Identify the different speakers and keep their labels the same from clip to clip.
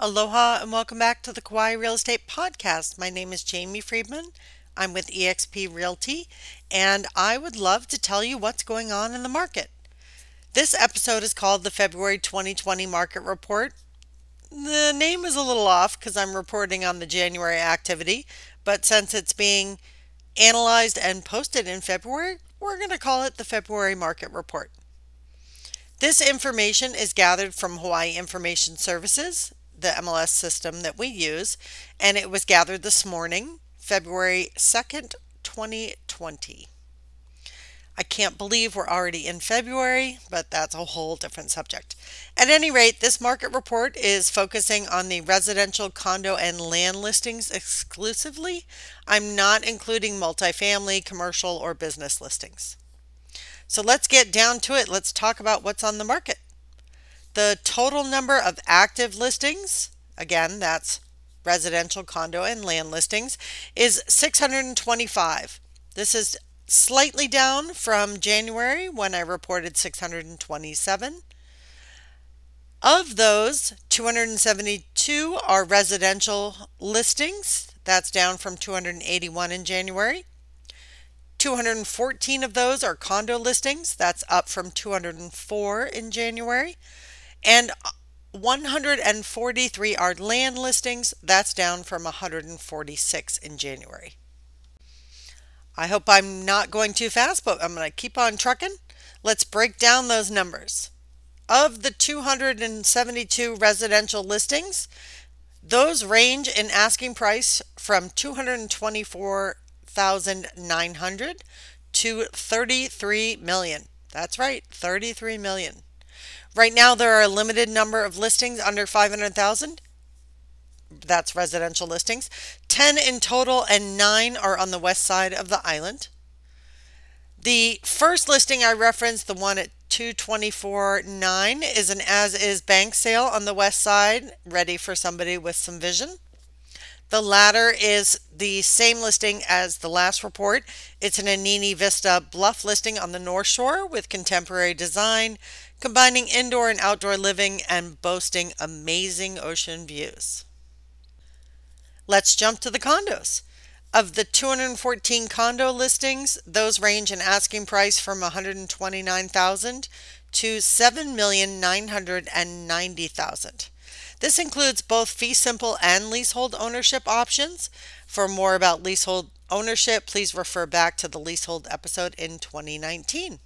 Speaker 1: Aloha and welcome back to the Kauai Real Estate Podcast. My name is Jamie Friedman. I'm with eXp Realty and I would love to tell you what's going on in the market. This episode is called the February 2020 Market Report. The name is a little off because I'm reporting on the January activity, but since it's being analyzed and posted in February, we're going to call it the February Market Report. This information is gathered from Hawaii Information Services, the MLS system that we use, and it was gathered this morning, February 2nd, 2020. I can't believe we're already in February, but that's a whole different subject. At any rate, this market report is focusing on the residential condo and land listings exclusively. I'm not including multifamily, commercial, or business listings. So let's get down to it. Let's talk about what's on the market. The total number of active listings, again, that's residential, condo, and land listings, is 625. This is slightly down from January when I reported 627. Of those, 272 are residential listings. That's down from 281 in January. 214 of those are condo listings. That's up from 204 in January. And uh, 143 are land listings. That's down from 146 in January. I hope I'm not going too fast, but I'm going to keep on trucking. Let's break down those numbers. Of the 272 residential listings, those range in asking price from 224,900 to 33 million. That's right, 33 million. Right now, there are a limited number of listings under 500,000. That's residential listings. 10 in total, and 9 are on the west side of the island. The first listing I referenced, the one at 224.9, is an as is bank sale on the west side, ready for somebody with some vision. The latter is the same listing as the last report. It's an Anini Vista bluff listing on the North Shore with contemporary design, combining indoor and outdoor living and boasting amazing ocean views. Let's jump to the condos. Of the 214 condo listings, those range in asking price from 129,000 to 7,990,000. This includes both fee simple and leasehold ownership options. For more about leasehold ownership, please refer back to the leasehold episode in 2019.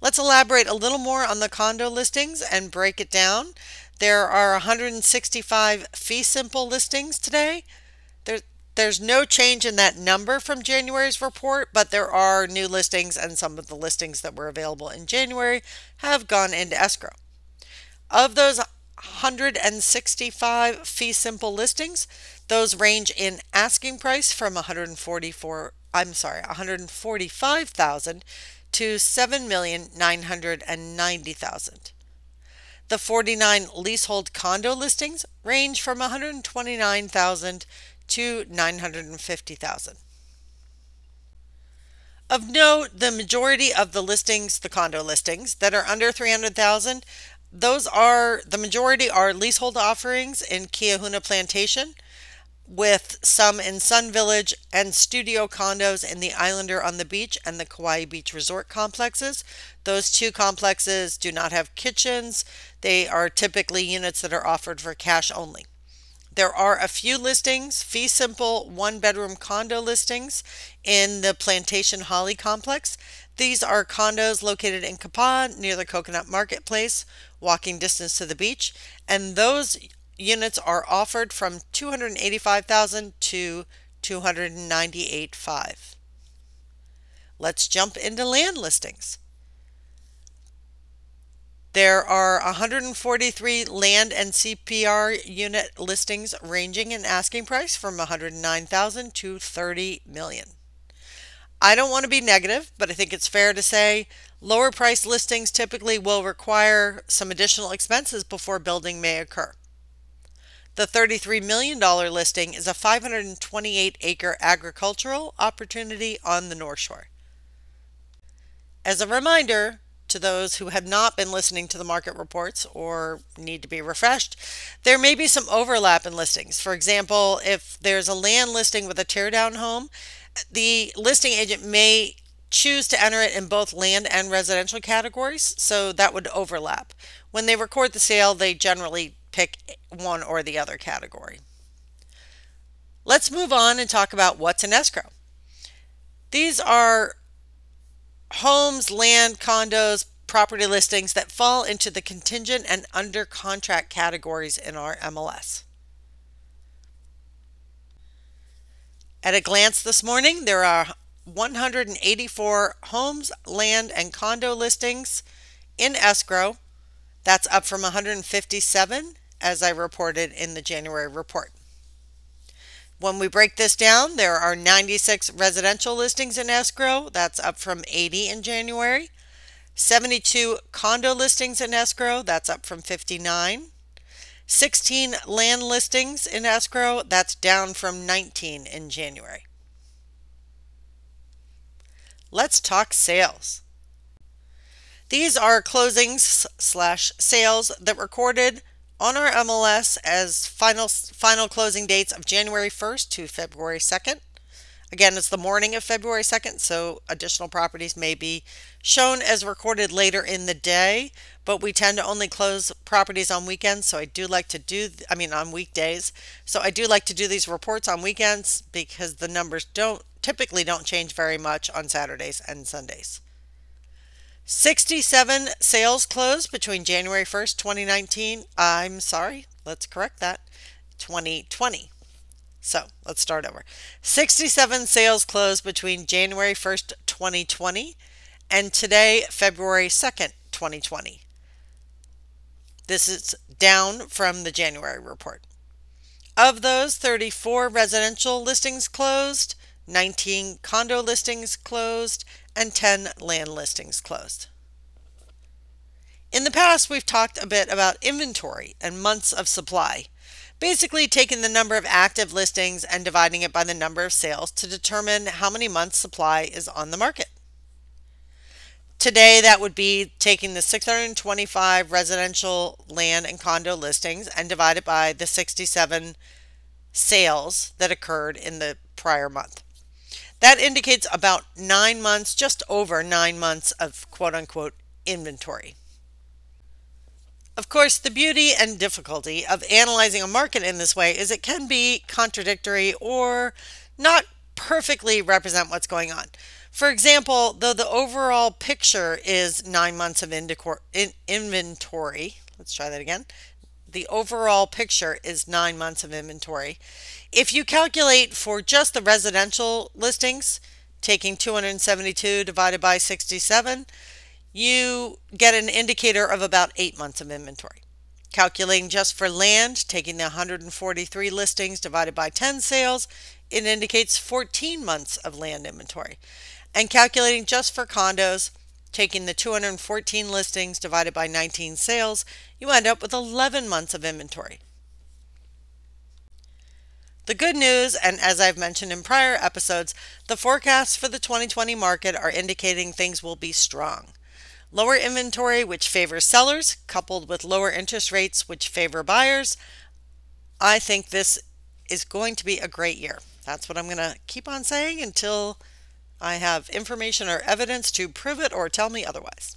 Speaker 1: Let's elaborate a little more on the condo listings and break it down. There are 165 fee simple listings today. There, there's no change in that number from January's report, but there are new listings, and some of the listings that were available in January have gone into escrow. Of those 165 fee simple listings. Those range in asking price from 144 I'm sorry, 145,000 to 7,990,000. The 49 leasehold condo listings range from 129,000 to 950,000. Of note, the majority of the listings, the condo listings that are under 300,000 those are the majority are leasehold offerings in Kiahuna Plantation, with some in Sun Village and studio condos in the Islander on the Beach and the Kauai Beach Resort complexes. Those two complexes do not have kitchens. They are typically units that are offered for cash only. There are a few listings, fee simple one bedroom condo listings in the Plantation Hale complex. These are condos located in Kapaa near the Coconut Marketplace walking distance to the beach, and those units are offered from 285,000 to 298.5. Let's jump into land listings. There are 143 land and CPR unit listings ranging in asking price from 109,000 to 30 million. I don't want to be negative, but I think it's fair to say lower price listings typically will require some additional expenses before building may occur. The $33 million listing is a 528 acre agricultural opportunity on the North Shore. As a reminder, to those who have not been listening to the market reports or need to be refreshed, there may be some overlap in listings. For example, if there's a land listing with a teardown home, the listing agent may choose to enter it in both land and residential categories, so that would overlap. When they record the sale, they generally pick one or the other category. Let's move on and talk about what's in escrow. These are homes, land, condos, property listings that fall into the contingent and under contract categories in our MLS. At a glance this morning, there are 184 homes, land, and condo listings in escrow. That's up from 157 as I reported in the January report. When we break this down, there are 96 residential listings in escrow. That's up from 80 in January. 72 condo listings in escrow. That's up from 59. 16 land listings in escrow. That's down from 19 in January. Let's talk sales. These are closings slash sales that recorded on our MLS as final final closing dates of January 1st to February 2nd. Again, it's the morning of February 2nd, so additional properties may be shown as recorded later in the day, but we tend to only close properties on weekends, so I do like to do I mean on weekdays. So I do like to do these reports on weekends because the numbers don't typically don't change very much on Saturdays and Sundays. 67 sales closed between January 1st, 2019. I'm sorry, let's correct that. 2020. So let's start over. 67 sales closed between January 1st, 2020 and today, February 2nd, 2020. This is down from the January report. Of those, 34 residential listings closed, 19 condo listings closed, and 10 land listings closed. In the past, we've talked a bit about inventory and months of supply, basically taking the number of active listings and dividing it by the number of sales to determine how many months supply is on the market. Today, that would be taking the 625 residential land and condo listings and divide it by the 67 sales that occurred in the prior month. That indicates about nine months, just over nine months of quote unquote inventory. Of course, the beauty and difficulty of analyzing a market in this way is it can be contradictory or not perfectly represent what's going on. For example, though the overall picture is nine months of inventory, let's try that again. The overall picture is nine months of inventory. If you calculate for just the residential listings, taking 272 divided by 67, you get an indicator of about eight months of inventory. Calculating just for land, taking the 143 listings divided by 10 sales, it indicates 14 months of land inventory. And calculating just for condos, taking the 214 listings divided by 19 sales, you end up with 11 months of inventory. The good news, and as I've mentioned in prior episodes, the forecasts for the 2020 market are indicating things will be strong. Lower inventory, which favors sellers, coupled with lower interest rates, which favor buyers. I think this is going to be a great year. That's what I'm going to keep on saying until I have information or evidence to prove it or tell me otherwise.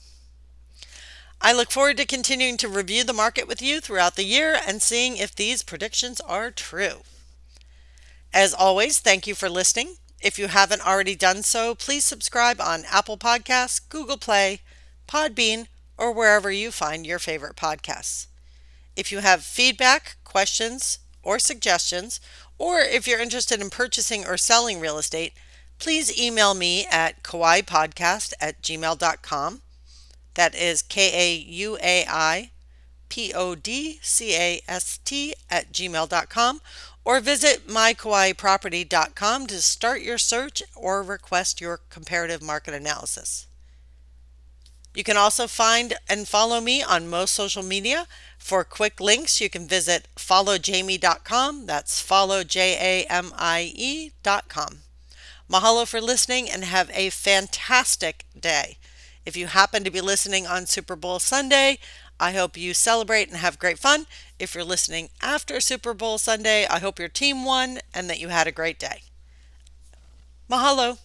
Speaker 1: I look forward to continuing to review the market with you throughout the year and seeing if these predictions are true. As always, thank you for listening. If you haven't already done so, please subscribe on Apple Podcasts, Google Play, Podbean, or wherever you find your favorite podcasts. If you have feedback, questions, or suggestions, or if you're interested in purchasing or selling real estate, please email me at kauaipodcast at gmail.com. That is K A U A I P O D C A S T at gmail.com or visit mykauaiproperty.com to start your search or request your comparative market analysis. You can also find and follow me on most social media. For quick links, you can visit followjamie.com. That's follow J A M I E.com. Mahalo for listening and have a fantastic day. If you happen to be listening on Super Bowl Sunday, I hope you celebrate and have great fun. If you're listening after Super Bowl Sunday, I hope your team won and that you had a great day. Mahalo.